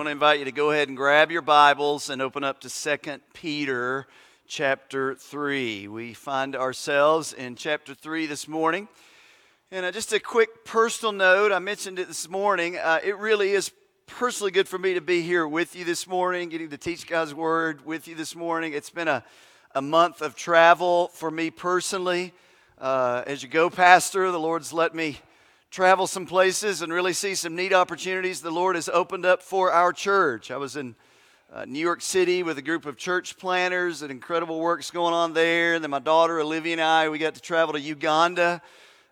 I want to invite you to go ahead and grab your Bibles and open up to 2 Peter chapter 3. We find ourselves in chapter 3 this morning. And uh, just a quick personal note I mentioned it this morning. Uh, it really is personally good for me to be here with you this morning, getting to teach God's Word with you this morning. It's been a, a month of travel for me personally. Uh, as you go, Pastor, the Lord's let me travel some places and really see some neat opportunities the Lord has opened up for our church. I was in uh, New York City with a group of church planners and incredible works going on there. And then my daughter Olivia and I, we got to travel to Uganda,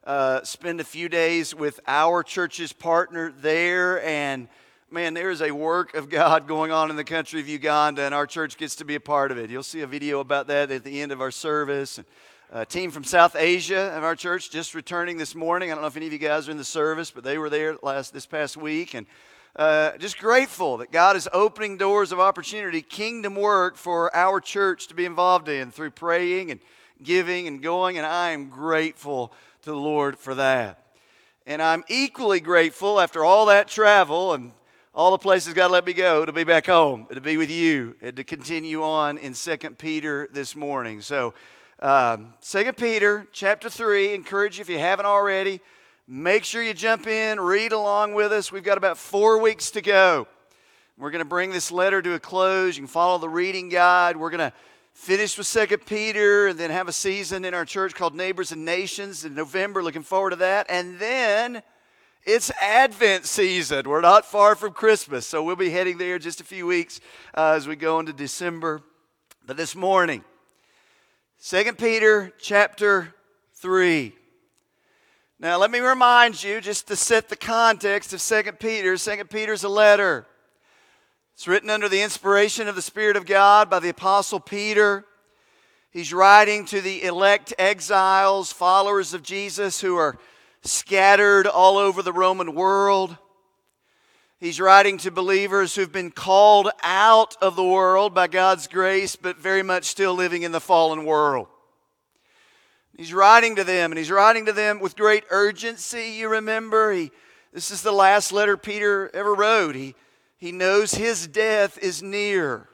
uh, spend a few days with our church's partner there. And man, there is a work of God going on in the country of Uganda, and our church gets to be a part of it. You'll see a video about that at the end of our service. And, a team from South Asia of our church just returning this morning. I don't know if any of you guys are in the service, but they were there last this past week, and uh, just grateful that God is opening doors of opportunity, kingdom work for our church to be involved in through praying and giving and going, and I am grateful to the Lord for that. And I'm equally grateful after all that travel and all the places God let me go to be back home, to be with you, and to continue on in Second Peter this morning. So um, 2 Peter chapter 3, encourage you if you haven't already, make sure you jump in, read along with us. We've got about four weeks to go. We're going to bring this letter to a close. You can follow the reading guide. We're going to finish with 2 Peter and then have a season in our church called Neighbors and Nations in November. Looking forward to that. And then it's Advent season. We're not far from Christmas, so we'll be heading there just a few weeks uh, as we go into December. But this morning, 2 Peter chapter 3. Now, let me remind you, just to set the context of 2 Peter, 2 Peter's a letter. It's written under the inspiration of the Spirit of God by the Apostle Peter. He's writing to the elect exiles, followers of Jesus who are scattered all over the Roman world. He's writing to believers who've been called out of the world by God's grace, but very much still living in the fallen world. He's writing to them, and he's writing to them with great urgency. You remember, he, this is the last letter Peter ever wrote. He, he knows his death is near.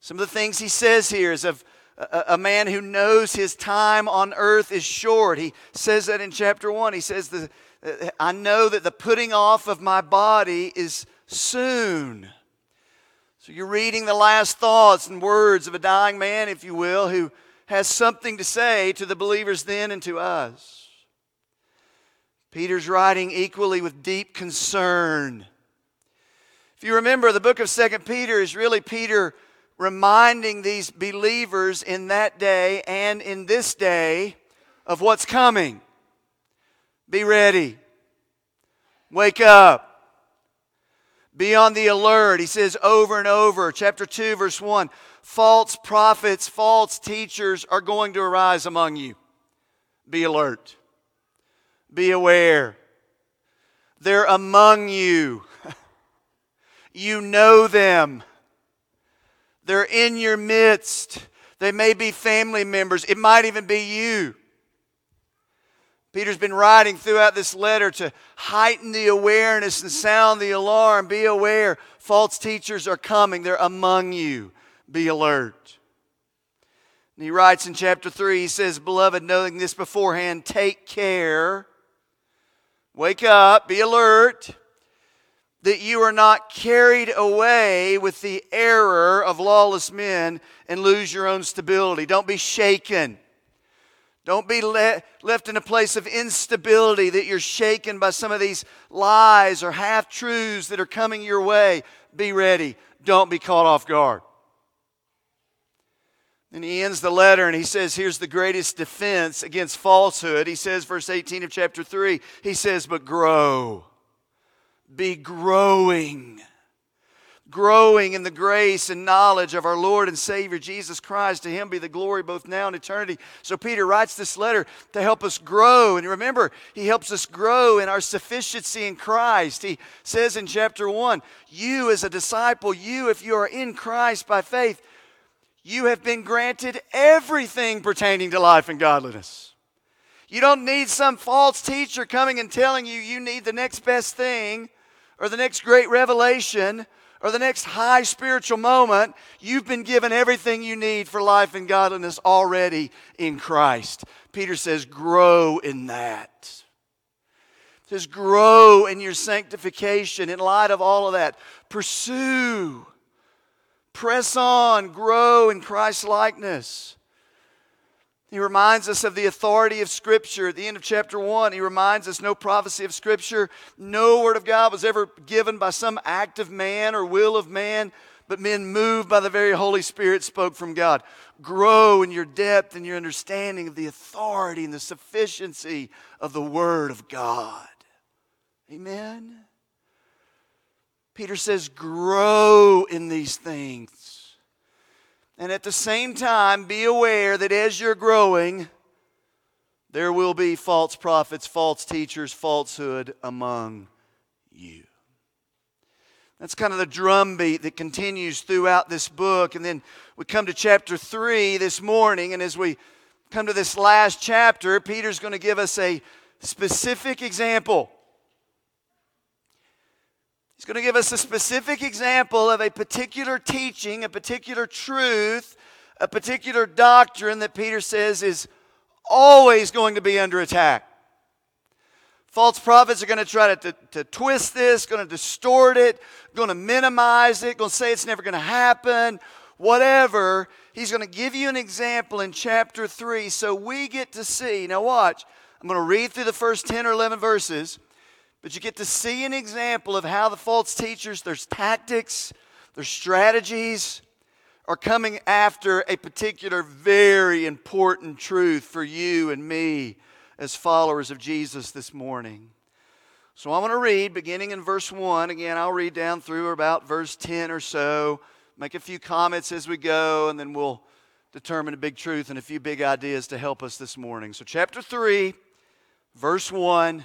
Some of the things he says here is of a, a man who knows his time on earth is short. He says that in chapter 1. He says, the, Uh, I know that the putting off of my body is soon. So you're reading the last thoughts and words of a dying man, if you will, who has something to say to the believers then and to us. Peter's writing equally with deep concern. If you remember, the book of Second Peter is really Peter reminding these believers in that day and in this day of what's coming. Be ready. Wake up. Be on the alert. He says over and over, chapter 2, verse 1 false prophets, false teachers are going to arise among you. Be alert. Be aware. They're among you. you know them. They're in your midst. They may be family members. It might even be you. Peter's been writing throughout this letter to heighten the awareness and sound the alarm. Be aware, false teachers are coming, they're among you. Be alert. And he writes in chapter 3, he says, Beloved, knowing this beforehand, take care. Wake up, be alert, that you are not carried away with the error of lawless men and lose your own stability. Don't be shaken. Don't be le- left in a place of instability that you're shaken by some of these lies or half truths that are coming your way. Be ready. Don't be caught off guard. And he ends the letter and he says, Here's the greatest defense against falsehood. He says, verse 18 of chapter 3, he says, But grow. Be growing growing in the grace and knowledge of our Lord and Savior Jesus Christ. To him be the glory both now and eternity. So Peter writes this letter to help us grow. And remember, he helps us grow in our sufficiency in Christ. He says in chapter 1 You, as a disciple, you, if you are in Christ by faith, you have been granted everything pertaining to life and godliness. You don't need some false teacher coming and telling you you need the next best thing or the next great revelation or the next high spiritual moment, you've been given everything you need for life and godliness already in Christ. Peter says, grow in that. Just grow in your sanctification in light of all of that. Pursue, press on, grow in Christ's likeness. He reminds us of the authority of Scripture. At the end of chapter 1, he reminds us no prophecy of Scripture, no word of God was ever given by some act of man or will of man, but men moved by the very Holy Spirit spoke from God. Grow in your depth and your understanding of the authority and the sufficiency of the Word of God. Amen. Peter says, grow in these things. And at the same time, be aware that as you're growing, there will be false prophets, false teachers, falsehood among you. That's kind of the drumbeat that continues throughout this book. And then we come to chapter 3 this morning. And as we come to this last chapter, Peter's going to give us a specific example He's going to give us a specific example of a particular teaching, a particular truth, a particular doctrine that Peter says is always going to be under attack. False prophets are going to try to, to, to twist this, going to distort it, going to minimize it, going to say it's never going to happen, whatever. He's going to give you an example in chapter 3 so we get to see. Now, watch. I'm going to read through the first 10 or 11 verses. But you get to see an example of how the false teachers, their tactics, their strategies are coming after a particular very important truth for you and me as followers of Jesus this morning. So I want to read beginning in verse 1. Again, I'll read down through about verse 10 or so, make a few comments as we go, and then we'll determine a big truth and a few big ideas to help us this morning. So, chapter 3, verse 1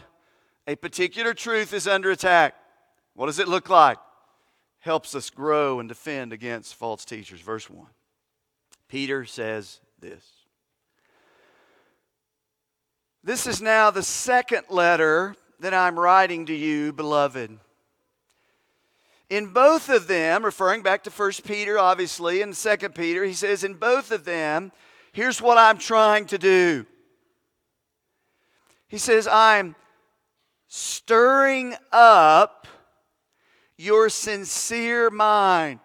a particular truth is under attack. What does it look like? Helps us grow and defend against false teachers. Verse 1. Peter says this. This is now the second letter that I'm writing to you, beloved. In both of them, referring back to 1 Peter, obviously, and 2 Peter, he says, in both of them, here's what I'm trying to do. He says, I'm stirring up your sincere mind.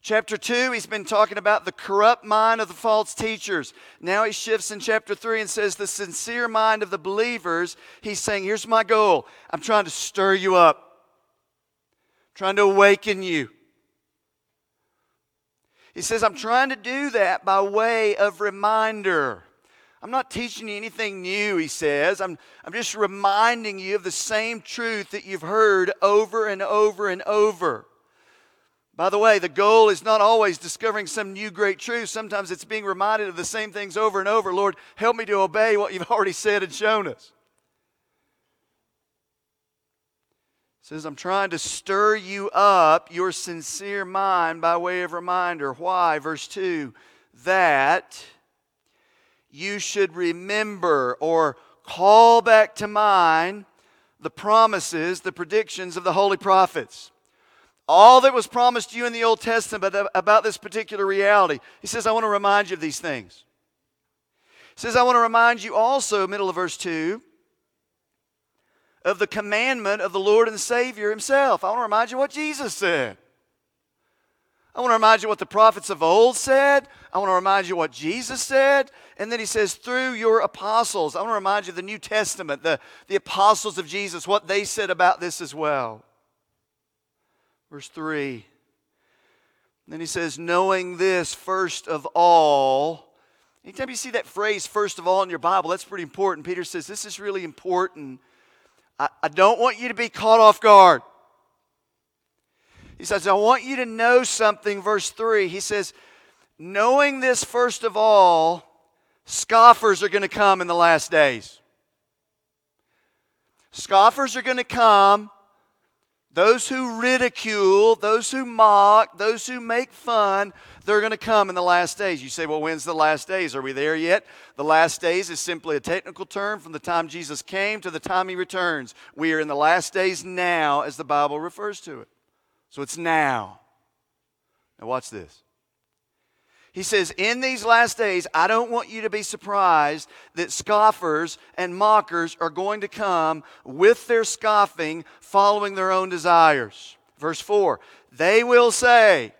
Chapter 2, he's been talking about the corrupt mind of the false teachers. Now he shifts in chapter 3 and says, The sincere mind of the believers. He's saying, Here's my goal. I'm trying to stir you up, I'm trying to awaken you. He says, I'm trying to do that by way of reminder. I'm not teaching you anything new, he says. I'm, I'm just reminding you of the same truth that you've heard over and over and over. By the way, the goal is not always discovering some new great truth. Sometimes it's being reminded of the same things over and over. Lord, help me to obey what you've already said and shown us. says, I'm trying to stir you up, your sincere mind, by way of reminder. Why? Verse 2 that you should remember or call back to mind the promises, the predictions of the holy prophets. All that was promised you in the Old Testament about this particular reality. He says, I want to remind you of these things. He says, I want to remind you also, middle of verse 2, of the commandment of the Lord and Savior Himself. I want to remind you what Jesus said. I want to remind you what the prophets of old said. I want to remind you what Jesus said. And then he says, through your apostles. I want to remind you the New Testament, the, the apostles of Jesus, what they said about this as well. Verse 3. Then he says, knowing this first of all. Anytime you see that phrase, first of all, in your Bible, that's pretty important. Peter says, this is really important. I, I don't want you to be caught off guard. He says, I want you to know something, verse 3. He says, knowing this first of all, scoffers are going to come in the last days. Scoffers are going to come. Those who ridicule, those who mock, those who make fun, they're going to come in the last days. You say, well, when's the last days? Are we there yet? The last days is simply a technical term from the time Jesus came to the time he returns. We are in the last days now, as the Bible refers to it. So it's now. Now, watch this. He says, In these last days, I don't want you to be surprised that scoffers and mockers are going to come with their scoffing, following their own desires. Verse 4 They will say,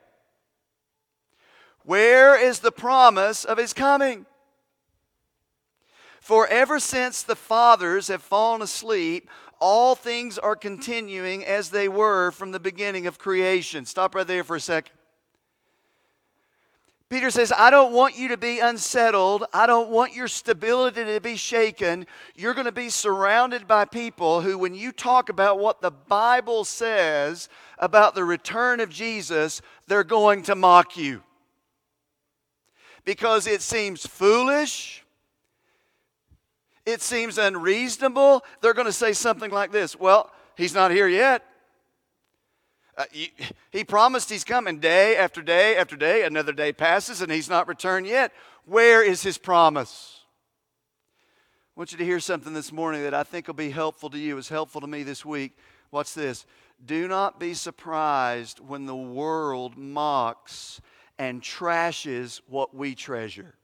Where is the promise of his coming? For ever since the fathers have fallen asleep, all things are continuing as they were from the beginning of creation. Stop right there for a second. Peter says, I don't want you to be unsettled. I don't want your stability to be shaken. You're going to be surrounded by people who, when you talk about what the Bible says about the return of Jesus, they're going to mock you. Because it seems foolish, it seems unreasonable. They're going to say something like this Well, he's not here yet. Uh, he, he promised he's coming day after day after day. Another day passes and he's not returned yet. Where is his promise? I want you to hear something this morning that I think will be helpful to you, is helpful to me this week. Watch this. Do not be surprised when the world mocks and trashes what we treasure.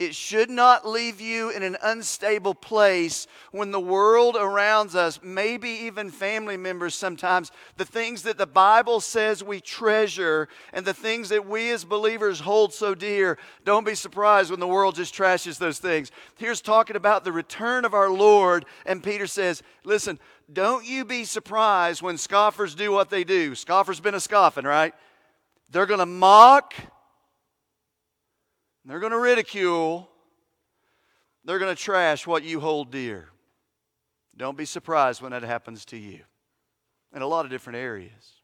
It should not leave you in an unstable place when the world around us, maybe even family members sometimes, the things that the Bible says we treasure and the things that we as believers hold so dear, don't be surprised when the world just trashes those things. Here's talking about the return of our Lord, and Peter says, Listen, don't you be surprised when scoffers do what they do. Scoffers been a scoffing, right? They're going to mock they're going to ridicule. They're going to trash what you hold dear. Don't be surprised when that happens to you in a lot of different areas.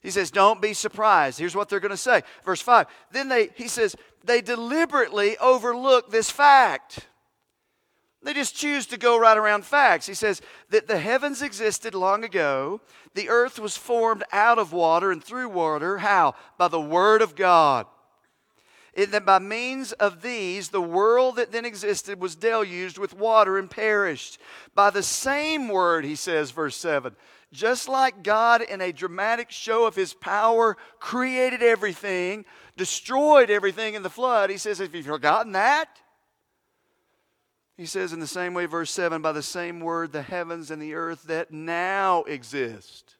He says, Don't be surprised. Here's what they're going to say. Verse 5. Then they, he says, they deliberately overlook this fact. They just choose to go right around facts. He says that the heavens existed long ago. The earth was formed out of water and through water. How? By the word of God that by means of these, the world that then existed was deluged with water and perished. By the same word, he says, verse 7, just like God, in a dramatic show of his power, created everything, destroyed everything in the flood, he says, Have you forgotten that? He says, in the same way, verse 7, by the same word, the heavens and the earth that now exist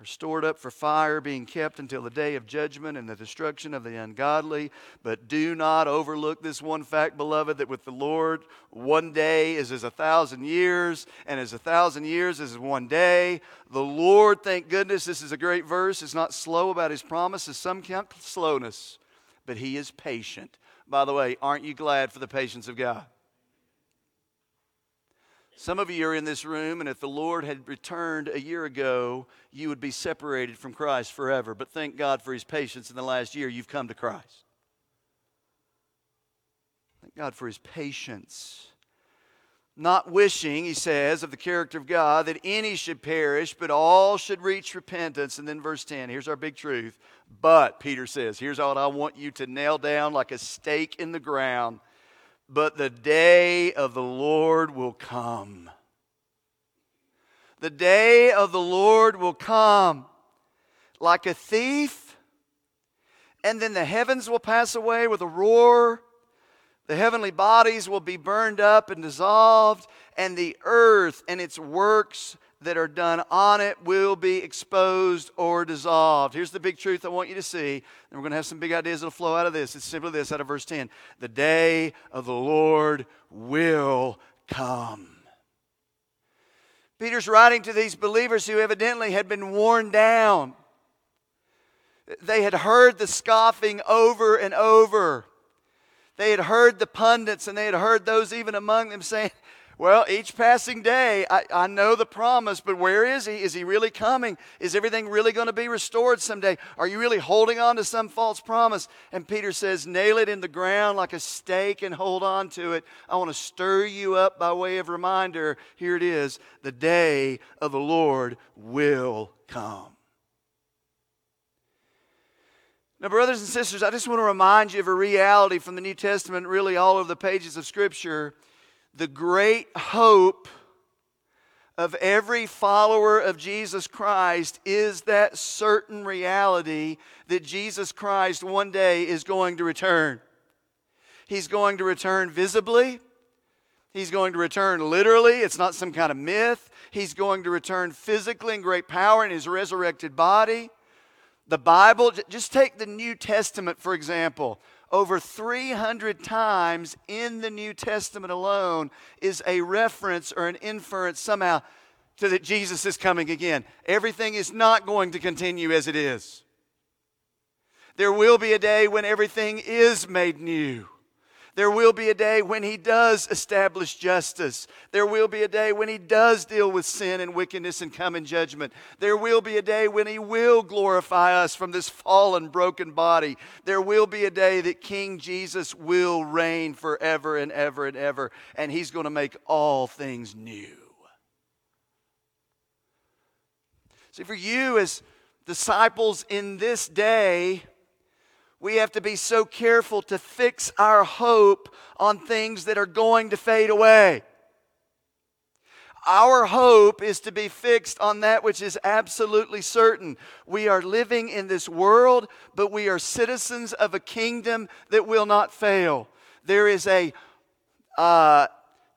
are stored up for fire, being kept until the day of judgment and the destruction of the ungodly. But do not overlook this one fact, beloved, that with the Lord, one day is as a thousand years, and as a thousand years is one day. The Lord, thank goodness, this is a great verse, is not slow about his promises. Some count slowness, but he is patient. By the way, aren't you glad for the patience of God? Some of you are in this room, and if the Lord had returned a year ago, you would be separated from Christ forever. But thank God for his patience in the last year, you've come to Christ. Thank God for his patience. Not wishing, he says, of the character of God that any should perish, but all should reach repentance. And then verse 10, here's our big truth. But, Peter says, here's what I want you to nail down like a stake in the ground but the day of the Lord will come. The day of the Lord will come like a thief, and then the heavens will pass away with a roar. The heavenly bodies will be burned up and dissolved, and the earth and its works that are done on it will be exposed or dissolved. Here's the big truth I want you to see. And we're going to have some big ideas that'll flow out of this. It's simply this out of verse 10 The day of the Lord will come. Peter's writing to these believers who evidently had been worn down. They had heard the scoffing over and over. They had heard the pundits and they had heard those even among them saying, well, each passing day, I, I know the promise, but where is he? Is he really coming? Is everything really going to be restored someday? Are you really holding on to some false promise? And Peter says, Nail it in the ground like a stake and hold on to it. I want to stir you up by way of reminder. Here it is the day of the Lord will come. Now, brothers and sisters, I just want to remind you of a reality from the New Testament, really all of the pages of Scripture the great hope of every follower of Jesus Christ is that certain reality that Jesus Christ one day is going to return. He's going to return visibly. He's going to return literally. It's not some kind of myth. He's going to return physically in great power in his resurrected body. The Bible, just take the New Testament, for example. Over 300 times in the New Testament alone is a reference or an inference somehow to that Jesus is coming again. Everything is not going to continue as it is. There will be a day when everything is made new. There will be a day when he does establish justice. There will be a day when he does deal with sin and wickedness and come in judgment. There will be a day when he will glorify us from this fallen, broken body. There will be a day that King Jesus will reign forever and ever and ever, and he's going to make all things new. See, for you as disciples in this day, we have to be so careful to fix our hope on things that are going to fade away. Our hope is to be fixed on that which is absolutely certain. We are living in this world, but we are citizens of a kingdom that will not fail. There is a uh,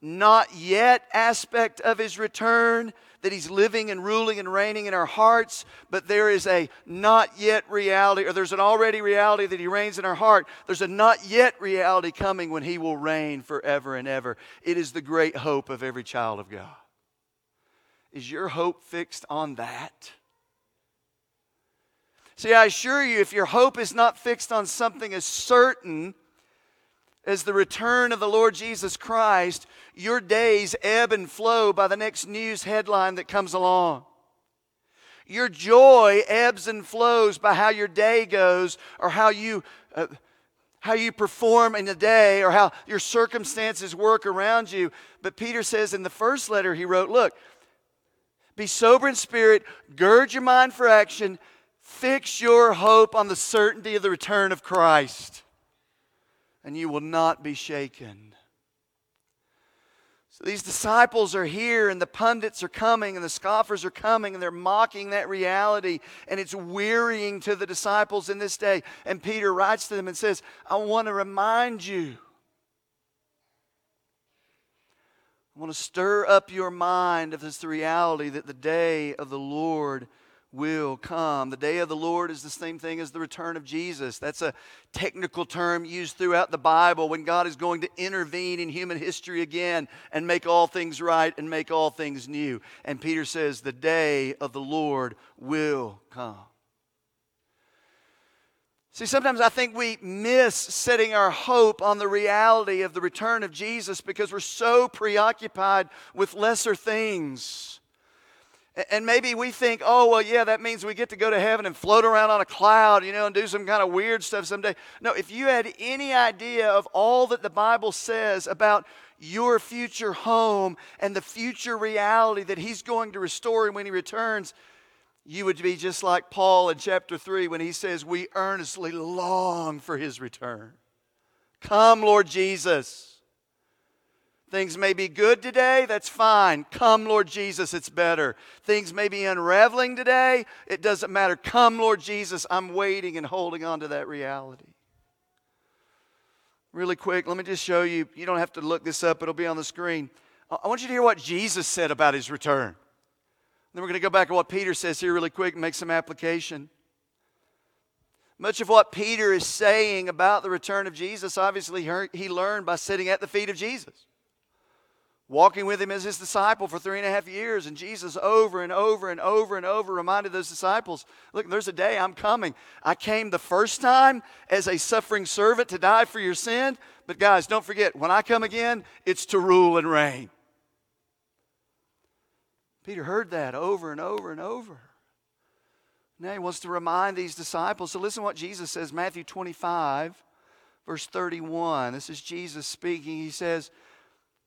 not yet aspect of his return that He's living and ruling and reigning in our hearts, but there is a not yet reality, or there's an already reality that He reigns in our heart. There's a not yet reality coming when He will reign forever and ever. It is the great hope of every child of God. Is your hope fixed on that? See, I assure you, if your hope is not fixed on something as certain as the return of the Lord Jesus Christ, your days ebb and flow by the next news headline that comes along. Your joy ebbs and flows by how your day goes or how you. Uh, how you perform in the day or how your circumstances work around you. But Peter says in the first letter he wrote, Look, be sober in spirit, gird your mind for action, fix your hope on the certainty of the return of Christ and you will not be shaken. So these disciples are here, and the pundits are coming, and the scoffers are coming, and they're mocking that reality, and it's wearying to the disciples in this day. And Peter writes to them and says, I want to remind you. I want to stir up your mind of this reality that the day of the Lord will come. The day of the Lord is the same thing as the return of Jesus. That's a technical term used throughout the Bible when God is going to intervene in human history again and make all things right and make all things new. And Peter says, The day of the Lord will come. See, sometimes I think we miss setting our hope on the reality of the return of Jesus because we're so preoccupied with lesser things. And maybe we think, oh, well, yeah, that means we get to go to heaven and float around on a cloud, you know, and do some kind of weird stuff someday. No, if you had any idea of all that the Bible says about your future home and the future reality that He's going to restore when He returns, you would be just like Paul in chapter 3 when he says, We earnestly long for His return. Come, Lord Jesus. Things may be good today, that's fine. Come, Lord Jesus, it's better. Things may be unraveling today, it doesn't matter. Come, Lord Jesus, I'm waiting and holding on to that reality. Really quick, let me just show you. You don't have to look this up, it'll be on the screen. I want you to hear what Jesus said about his return. Then we're going to go back to what Peter says here really quick and make some application. Much of what Peter is saying about the return of Jesus, obviously, he learned by sitting at the feet of Jesus walking with him as his disciple for three and a half years. And Jesus, over and over and over and over, reminded those disciples look, there's a day I'm coming. I came the first time as a suffering servant to die for your sin. But guys, don't forget, when I come again, it's to rule and reign. Peter heard that over and over and over. Now he wants to remind these disciples. So listen to what Jesus says, Matthew 25, verse 31. This is Jesus speaking. He says,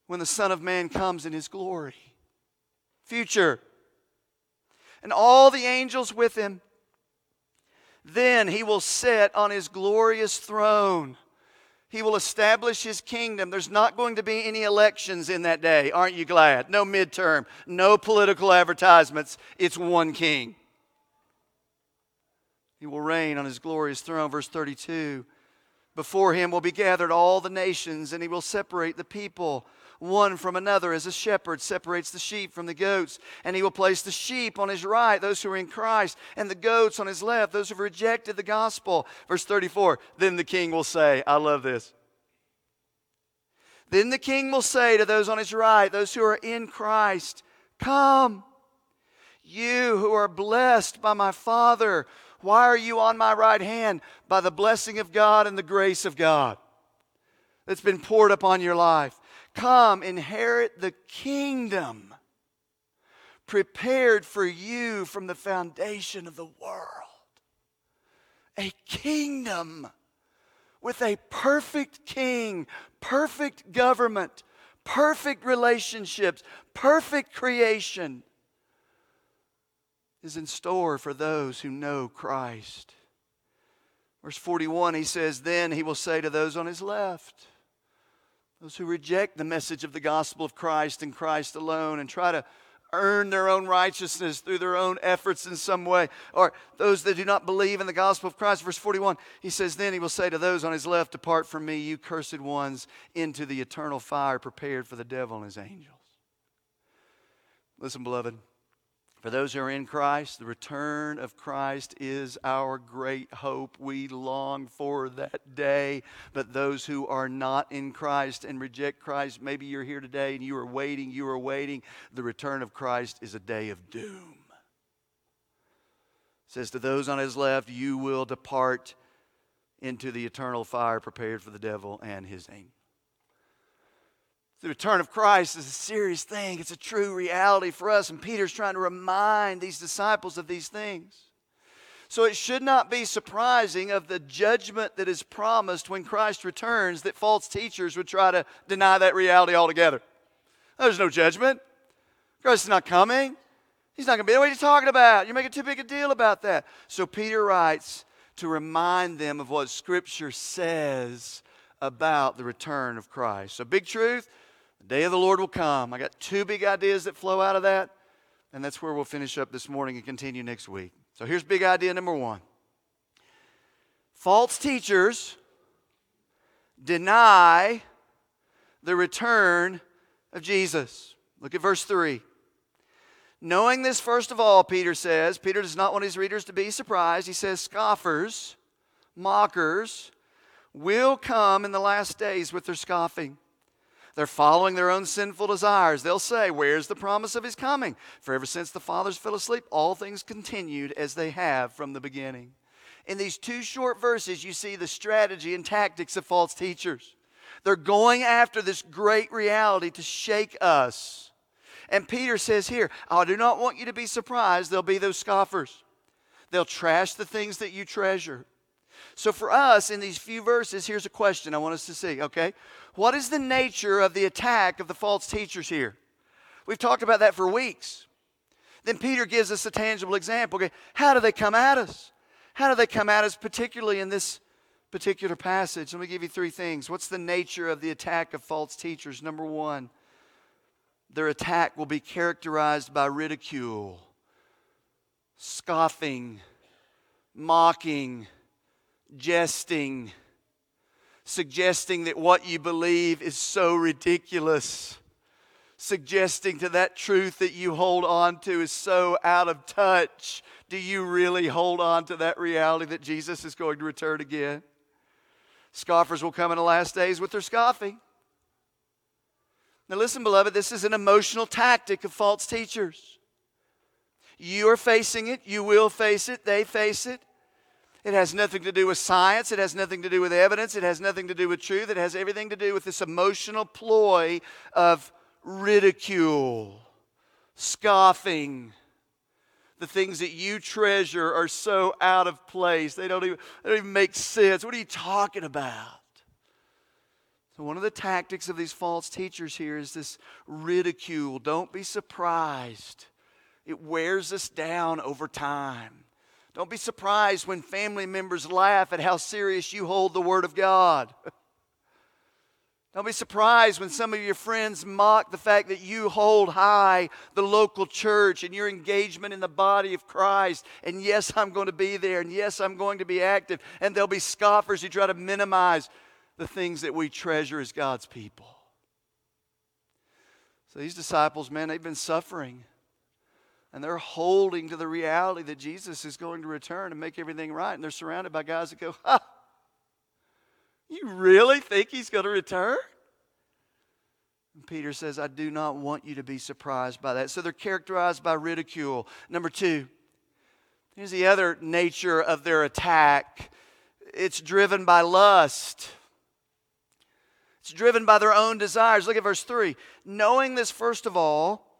when the Son of Man comes in his glory. Future. And all the angels with him. Then he will sit on his glorious throne. He will establish his kingdom. There's not going to be any elections in that day. Aren't you glad? No midterm, no political advertisements. It's one king. He will reign on his glorious throne. Verse 32 Before him will be gathered all the nations, and he will separate the people one from another as a shepherd separates the sheep from the goats. And he will place the sheep on his right, those who are in Christ, and the goats on his left, those who have rejected the gospel. Verse 34 Then the king will say, I love this. Then the king will say to those on his right, those who are in Christ, Come, you who are blessed by my Father. Why are you on my right hand? By the blessing of God and the grace of God that's been poured upon your life. Come, inherit the kingdom prepared for you from the foundation of the world. A kingdom with a perfect king, perfect government, perfect relationships, perfect creation is in store for those who know Christ. Verse 41, he says, Then he will say to those on his left, those who reject the message of the gospel of Christ and Christ alone and try to earn their own righteousness through their own efforts in some way, or those that do not believe in the gospel of Christ. Verse 41, he says, Then he will say to those on his left, Depart from me, you cursed ones, into the eternal fire prepared for the devil and his angels. Listen, beloved. For those who are in Christ, the return of Christ is our great hope. We long for that day. But those who are not in Christ and reject Christ, maybe you're here today and you are waiting, you are waiting. The return of Christ is a day of doom. It says to those on his left, you will depart into the eternal fire prepared for the devil and his angels. The return of Christ is a serious thing. It's a true reality for us. And Peter's trying to remind these disciples of these things. So it should not be surprising of the judgment that is promised when Christ returns that false teachers would try to deny that reality altogether. There's no judgment. Christ is not coming. He's not going to be there. What are you talking about? You're making too big a deal about that. So Peter writes to remind them of what Scripture says about the return of Christ. So, big truth the day of the Lord will come. I got two big ideas that flow out of that, and that's where we'll finish up this morning and continue next week. So here's big idea number one false teachers deny the return of Jesus. Look at verse 3. Knowing this, first of all, Peter says, Peter does not want his readers to be surprised. He says, scoffers, mockers, will come in the last days with their scoffing they're following their own sinful desires. They'll say, Where's the promise of his coming? For ever since the fathers fell asleep, all things continued as they have from the beginning. In these two short verses, you see the strategy and tactics of false teachers. They're going after this great reality to shake us. And Peter says here, I do not want you to be surprised. There'll be those scoffers. They'll trash the things that you treasure. So, for us, in these few verses, here's a question I want us to see, okay? What is the nature of the attack of the false teachers here? We've talked about that for weeks. Then Peter gives us a tangible example. Okay, how do they come at us? How do they come at us, particularly in this particular passage? Let me give you three things. What's the nature of the attack of false teachers? Number one, their attack will be characterized by ridicule, scoffing, mocking, jesting, suggesting that what you believe is so ridiculous, suggesting to that truth that you hold on to is so out of touch. Do you really hold on to that reality that Jesus is going to return again? Scoffers will come in the last days with their scoffing. Now, listen, beloved, this is an emotional tactic of false teachers. You are facing it, you will face it, they face it. It has nothing to do with science. It has nothing to do with evidence. It has nothing to do with truth. It has everything to do with this emotional ploy of ridicule, scoffing. The things that you treasure are so out of place. They don't even, they don't even make sense. What are you talking about? So, one of the tactics of these false teachers here is this ridicule. Don't be surprised, it wears us down over time. Don't be surprised when family members laugh at how serious you hold the Word of God. Don't be surprised when some of your friends mock the fact that you hold high the local church and your engagement in the body of Christ. And yes, I'm going to be there. And yes, I'm going to be active. And there'll be scoffers who try to minimize the things that we treasure as God's people. So these disciples, man, they've been suffering. And they're holding to the reality that Jesus is going to return and make everything right. And they're surrounded by guys that go, ha! You really think he's going to return? And Peter says, I do not want you to be surprised by that. So they're characterized by ridicule. Number two, here's the other nature of their attack it's driven by lust. It's driven by their own desires. Look at verse 3. Knowing this, first of all,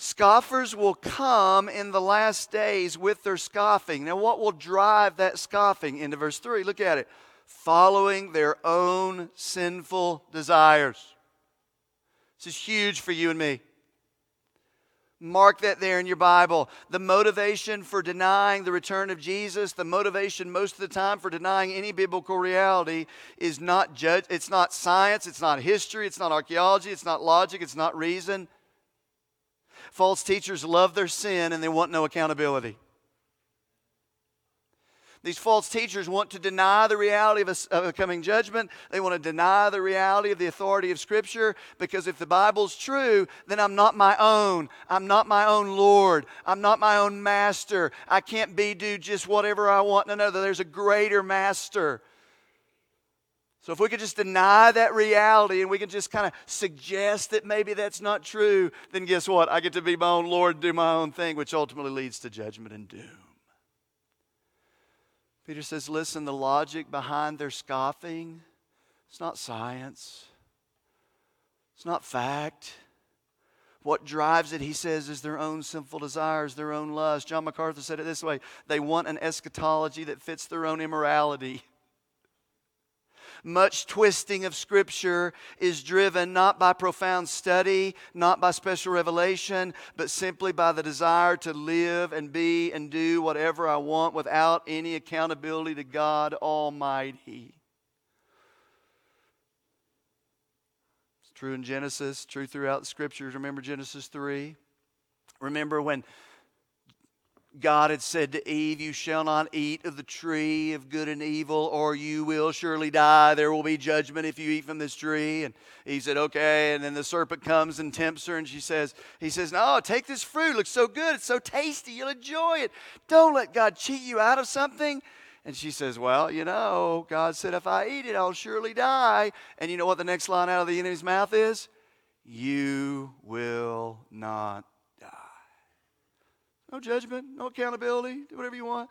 scoffers will come in the last days with their scoffing. Now, what will drive that scoffing? Into verse 3. Look at it following their own sinful desires. This is huge for you and me. Mark that there in your Bible. The motivation for denying the return of Jesus, the motivation most of the time for denying any biblical reality is not judge, it's not science, it's not history, it's not archaeology, it's not logic, it's not reason. False teachers love their sin and they want no accountability. These false teachers want to deny the reality of a, of a, coming judgment. They want to deny the reality of the authority of Scripture because if the Bible's true, then I'm not my own. I'm not my own Lord. I'm not my own master. I can't be do just whatever I want. No, no, there's a greater master. So if we could just deny that reality and we can just kind of suggest that maybe that's not true, then guess what? I get to be my own Lord, do my own thing, which ultimately leads to judgment and doom. Peter says, listen, the logic behind their scoffing, it's not science, it's not fact. What drives it, he says, is their own sinful desires, their own lust. John MacArthur said it this way they want an eschatology that fits their own immorality. Much twisting of Scripture is driven not by profound study, not by special revelation, but simply by the desire to live and be and do whatever I want without any accountability to God Almighty. It's true in Genesis, true throughout the Scriptures. Remember Genesis 3? Remember when God had said to Eve, You shall not eat of the tree of good and evil, or you will surely die. There will be judgment if you eat from this tree. And he said, Okay. And then the serpent comes and tempts her, and she says, He says, No, take this fruit. It looks so good. It's so tasty. You'll enjoy it. Don't let God cheat you out of something. And she says, Well, you know, God said, If I eat it, I'll surely die. And you know what the next line out of the enemy's mouth is? You will not no judgment, no accountability, do whatever you want.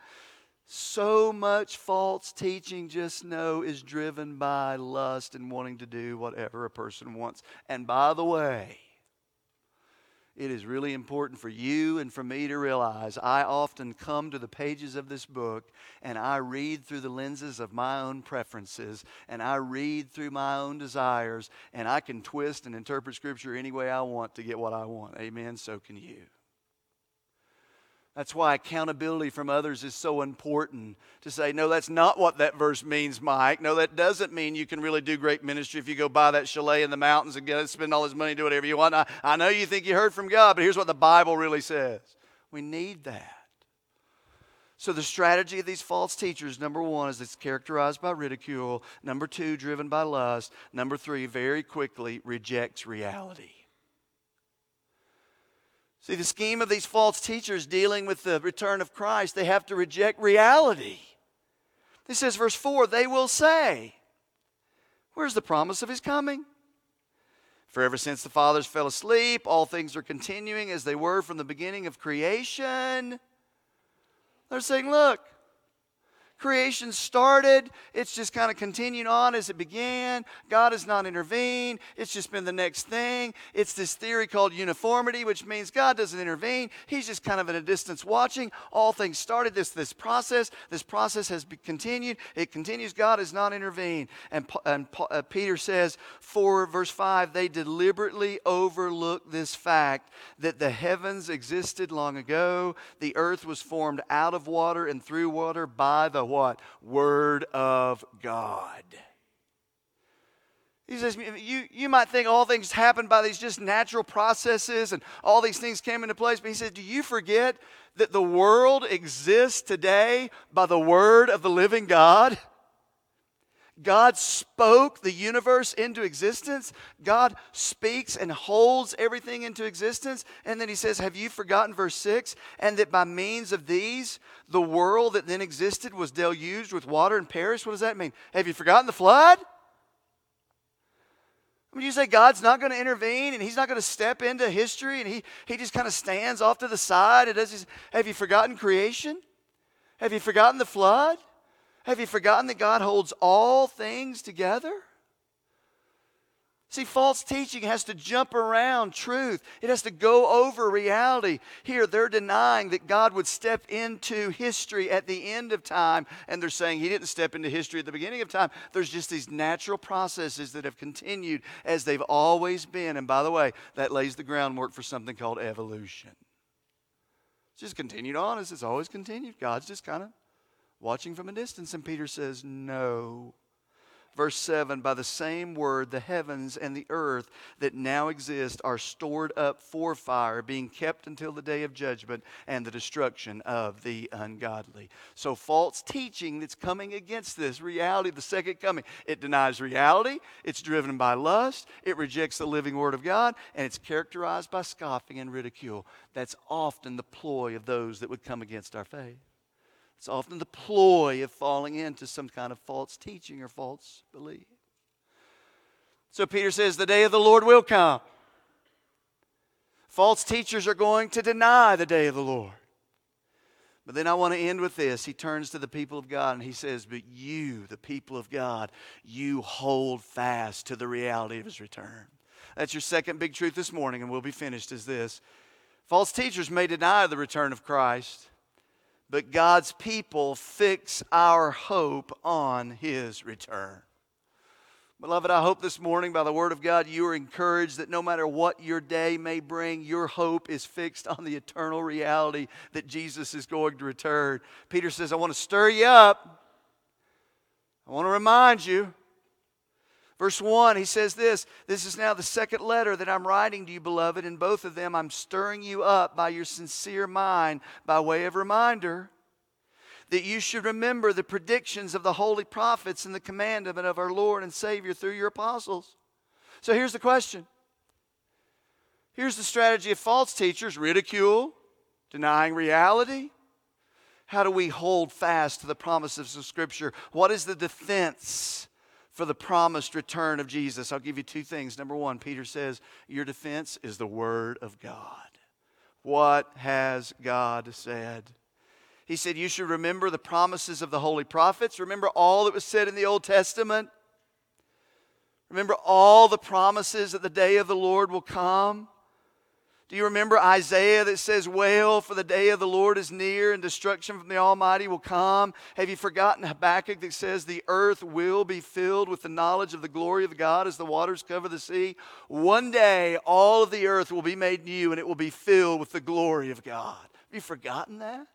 So much false teaching, just know, is driven by lust and wanting to do whatever a person wants. And by the way, it is really important for you and for me to realize I often come to the pages of this book and I read through the lenses of my own preferences and I read through my own desires and I can twist and interpret Scripture any way I want to get what I want. Amen. So can you. That's why accountability from others is so important to say, no, that's not what that verse means, Mike. No, that doesn't mean you can really do great ministry if you go buy that chalet in the mountains and get, spend all this money, do whatever you want. I, I know you think you heard from God, but here's what the Bible really says. We need that. So, the strategy of these false teachers number one is it's characterized by ridicule. Number two, driven by lust. Number three, very quickly rejects reality. See, the scheme of these false teachers dealing with the return of Christ, they have to reject reality. He says, verse 4 they will say, Where's the promise of his coming? For ever since the fathers fell asleep, all things are continuing as they were from the beginning of creation. They're saying, Look, creation started. It's just kind of continued on as it began. God has not intervened. It's just been the next thing. It's this theory called uniformity, which means God doesn't intervene. He's just kind of at a distance watching. All things started this, this process. This process has continued. It continues. God has not intervened. And, and uh, Peter says, for verse 5, they deliberately overlook this fact that the heavens existed long ago. The earth was formed out of water and through water by the what? Word of God. He says, you, you might think all things happen by these just natural processes and all these things came into place. But he said, Do you forget that the world exists today by the word of the living God? God spoke the universe into existence. God speaks and holds everything into existence. And then he says, Have you forgotten verse 6? And that by means of these, the world that then existed was deluged with water and perished. What does that mean? Have you forgotten the flood? Mean, you say God's not going to intervene and He's not going to step into history and He, he just kind of stands off to the side and does his, Have you forgotten creation? Have you forgotten the flood? Have you forgotten that God holds all things together? See, false teaching has to jump around truth. It has to go over reality. Here, they're denying that God would step into history at the end of time, and they're saying He didn't step into history at the beginning of time. There's just these natural processes that have continued as they've always been. And by the way, that lays the groundwork for something called evolution. It's just continued on as it's always continued. God's just kind of watching from a distance. And Peter says, No. Verse 7 By the same word, the heavens and the earth that now exist are stored up for fire, being kept until the day of judgment and the destruction of the ungodly. So, false teaching that's coming against this reality of the second coming, it denies reality, it's driven by lust, it rejects the living word of God, and it's characterized by scoffing and ridicule. That's often the ploy of those that would come against our faith. It's often the ploy of falling into some kind of false teaching or false belief. So Peter says, The day of the Lord will come. False teachers are going to deny the day of the Lord. But then I want to end with this. He turns to the people of God and he says, But you, the people of God, you hold fast to the reality of his return. That's your second big truth this morning, and we'll be finished. Is this false teachers may deny the return of Christ, but God's people fix our hope on his return. Beloved, I hope this morning by the word of God you are encouraged that no matter what your day may bring, your hope is fixed on the eternal reality that Jesus is going to return. Peter says, I want to stir you up. I want to remind you Verse 1, he says this This is now the second letter that I'm writing to you, beloved. In both of them, I'm stirring you up by your sincere mind, by way of reminder, that you should remember the predictions of the holy prophets and the commandment of our Lord and Savior through your apostles. So here's the question. Here's the strategy of false teachers ridicule, denying reality. How do we hold fast to the promises of Scripture? What is the defense for the promised return of Jesus. I'll give you two things. Number one, Peter says, Your defense is the Word of God. What has God said? He said, You should remember the promises of the holy prophets. Remember all that was said in the Old Testament. Remember all the promises that the day of the Lord will come. Do you remember Isaiah that says, Wail, for the day of the Lord is near and destruction from the Almighty will come? Have you forgotten Habakkuk that says, The earth will be filled with the knowledge of the glory of God as the waters cover the sea? One day, all of the earth will be made new and it will be filled with the glory of God. Have you forgotten that?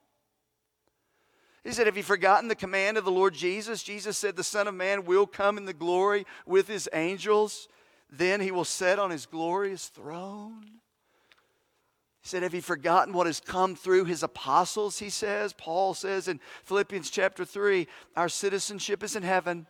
He said, Have you forgotten the command of the Lord Jesus? Jesus said, The Son of Man will come in the glory with his angels. Then he will sit on his glorious throne. He said, Have you forgotten what has come through his apostles? He says. Paul says in Philippians chapter 3 Our citizenship is in heaven.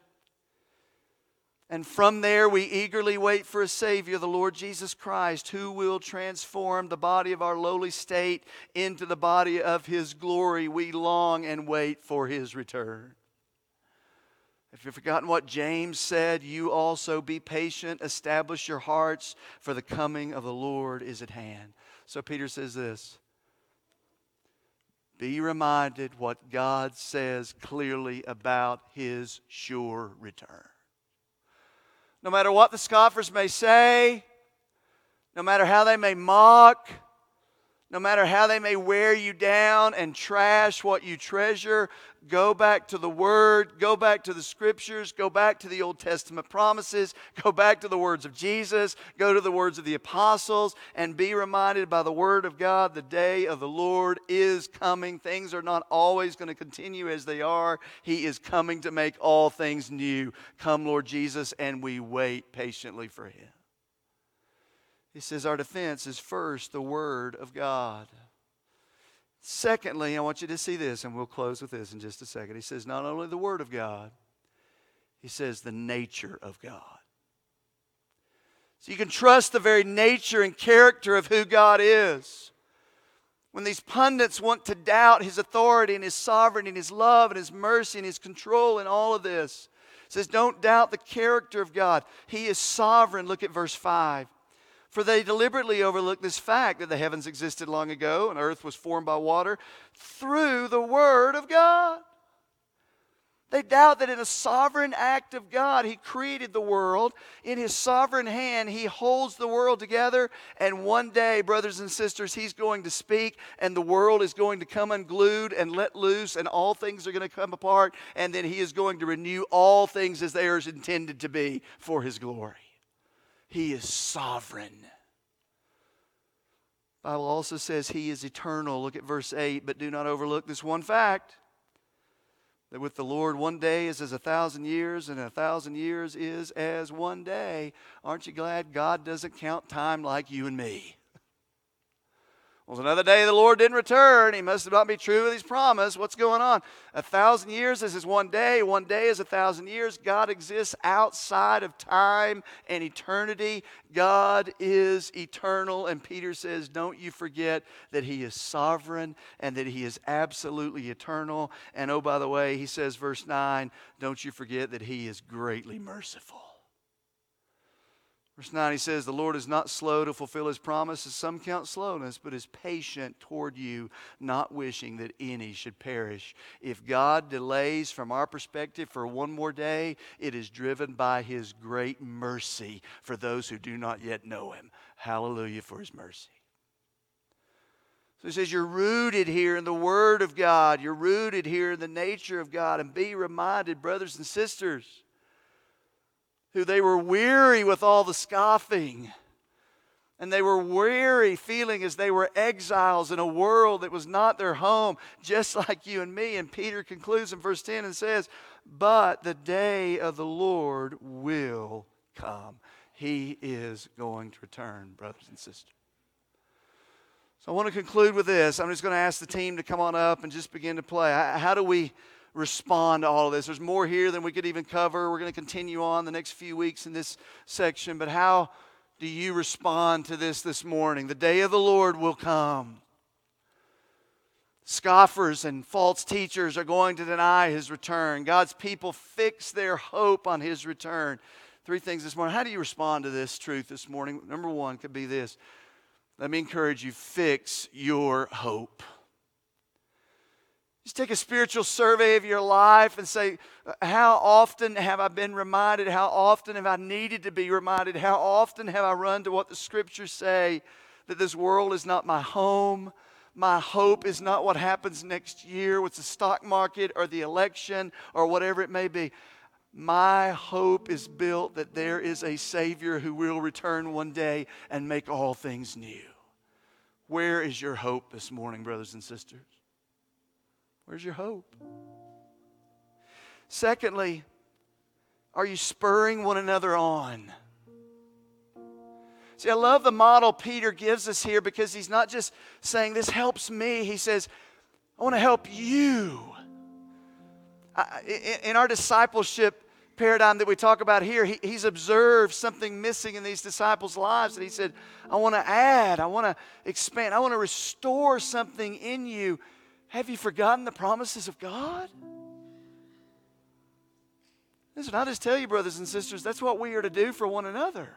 And from there we eagerly wait for a Savior, the Lord Jesus Christ, who will transform the body of our lowly state into the body of his glory. We long and wait for his return. If you've forgotten what James said, you also be patient, establish your hearts, for the coming of the Lord is at hand. So Peter says this Be reminded what God says clearly about his sure return. No matter what the scoffers may say, no matter how they may mock, no matter how they may wear you down and trash what you treasure, go back to the Word, go back to the Scriptures, go back to the Old Testament promises, go back to the words of Jesus, go to the words of the apostles, and be reminded by the Word of God the day of the Lord is coming. Things are not always going to continue as they are. He is coming to make all things new. Come, Lord Jesus, and we wait patiently for Him. He says our defense is first the Word of God. Secondly, I want you to see this, and we'll close with this in just a second. He says not only the Word of God, he says the nature of God. So you can trust the very nature and character of who God is. When these pundits want to doubt his authority and his sovereignty and his love and his mercy and his control and all of this, says, Don't doubt the character of God. He is sovereign. Look at verse 5. For they deliberately overlook this fact that the heavens existed long ago and earth was formed by water through the Word of God. They doubt that in a sovereign act of God, He created the world. In His sovereign hand, He holds the world together. And one day, brothers and sisters, He's going to speak, and the world is going to come unglued and let loose, and all things are going to come apart. And then He is going to renew all things as they are intended to be for His glory. He is sovereign. Bible also says he is eternal. Look at verse 8, but do not overlook this one fact that with the Lord one day is as a thousand years, and a thousand years is as one day. Aren't you glad God doesn't count time like you and me? Well, another day the Lord didn't return. He must not be true with his promise. What's going on? A thousand years is as one day. One day is a thousand years. God exists outside of time and eternity. God is eternal. And Peter says, Don't you forget that he is sovereign and that he is absolutely eternal. And oh, by the way, he says, verse 9, don't you forget that he is greatly merciful. Verse 9, he says, The Lord is not slow to fulfill his promises. Some count slowness, but is patient toward you, not wishing that any should perish. If God delays from our perspective for one more day, it is driven by his great mercy for those who do not yet know him. Hallelujah for his mercy. So he says, You're rooted here in the Word of God. You're rooted here in the nature of God. And be reminded, brothers and sisters, who they were weary with all the scoffing. And they were weary, feeling as they were exiles in a world that was not their home, just like you and me. And Peter concludes in verse 10 and says, But the day of the Lord will come. He is going to return, brothers and sisters. So I want to conclude with this. I'm just going to ask the team to come on up and just begin to play. How do we respond to all of this. There's more here than we could even cover. We're going to continue on the next few weeks in this section, but how do you respond to this this morning? The day of the Lord will come. Scoffers and false teachers are going to deny his return. God's people fix their hope on his return. Three things this morning. How do you respond to this truth this morning? Number one could be this. Let me encourage you fix your hope. Just take a spiritual survey of your life and say, How often have I been reminded? How often have I needed to be reminded? How often have I run to what the scriptures say that this world is not my home? My hope is not what happens next year with the stock market or the election or whatever it may be. My hope is built that there is a Savior who will return one day and make all things new. Where is your hope this morning, brothers and sisters? Where's your hope? Secondly, are you spurring one another on? See, I love the model Peter gives us here because he's not just saying, This helps me. He says, I want to help you. in our discipleship paradigm that we talk about here, he's observed something missing in these disciples' lives. And he said, I want to add, I want to expand, I want to restore something in you have you forgotten the promises of God? Listen, I just tell you, brothers and sisters, that's what we are to do for one another.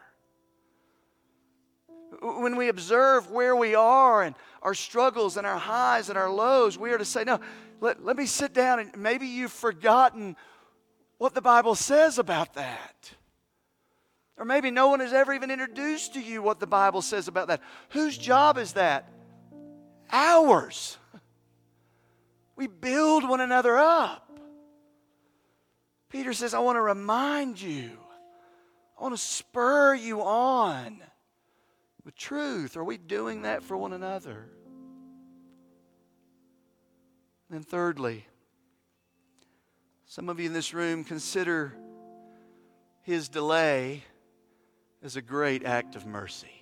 When we observe where we are and our struggles and our highs and our lows, we are to say, No, let, let me sit down and maybe you've forgotten what the Bible says about that. Or maybe no one has ever even introduced to you what the Bible says about that. Whose job is that? ours. We build one another up. Peter says, I want to remind you, I want to spur you on with truth. Are we doing that for one another? And thirdly, some of you in this room consider his delay as a great act of mercy.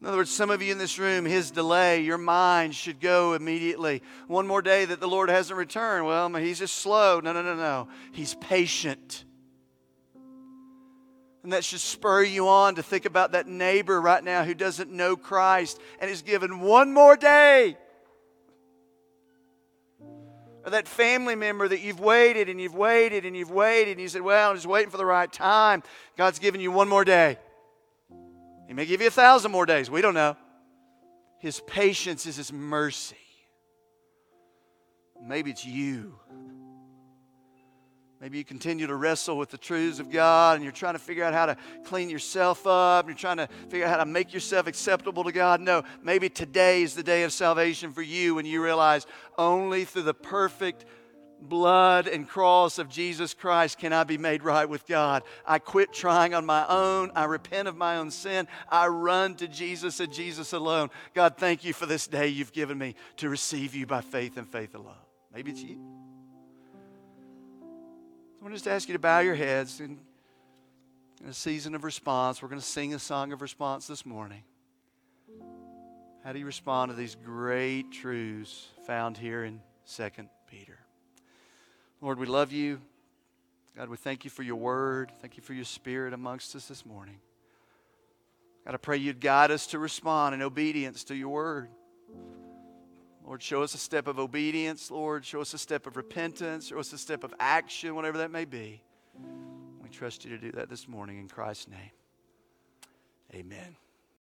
In other words, some of you in this room, his delay, your mind should go immediately. One more day that the Lord hasn't returned. Well, he's just slow. No, no, no, no. He's patient. And that should spur you on to think about that neighbor right now who doesn't know Christ and is given one more day. Or that family member that you've waited and you've waited and you've waited and you said, Well, I'm just waiting for the right time. God's given you one more day. He may give you a thousand more days. We don't know. His patience is His mercy. Maybe it's you. Maybe you continue to wrestle with the truths of God and you're trying to figure out how to clean yourself up and you're trying to figure out how to make yourself acceptable to God. No, maybe today is the day of salvation for you when you realize only through the perfect blood and cross of Jesus Christ can I be made right with God. I quit trying on my own. I repent of my own sin. I run to Jesus and Jesus alone. God, thank you for this day you've given me to receive you by faith and faith alone. Maybe it's you. I want to just ask you to bow your heads in, in a season of response. We're going to sing a song of response this morning. How do you respond to these great truths found here in 2 Peter? Lord, we love you. God, we thank you for your word. Thank you for your spirit amongst us this morning. God, I pray you'd guide us to respond in obedience to your word. Lord, show us a step of obedience. Lord, show us a step of repentance. Show us a step of action, whatever that may be. We trust you to do that this morning in Christ's name. Amen.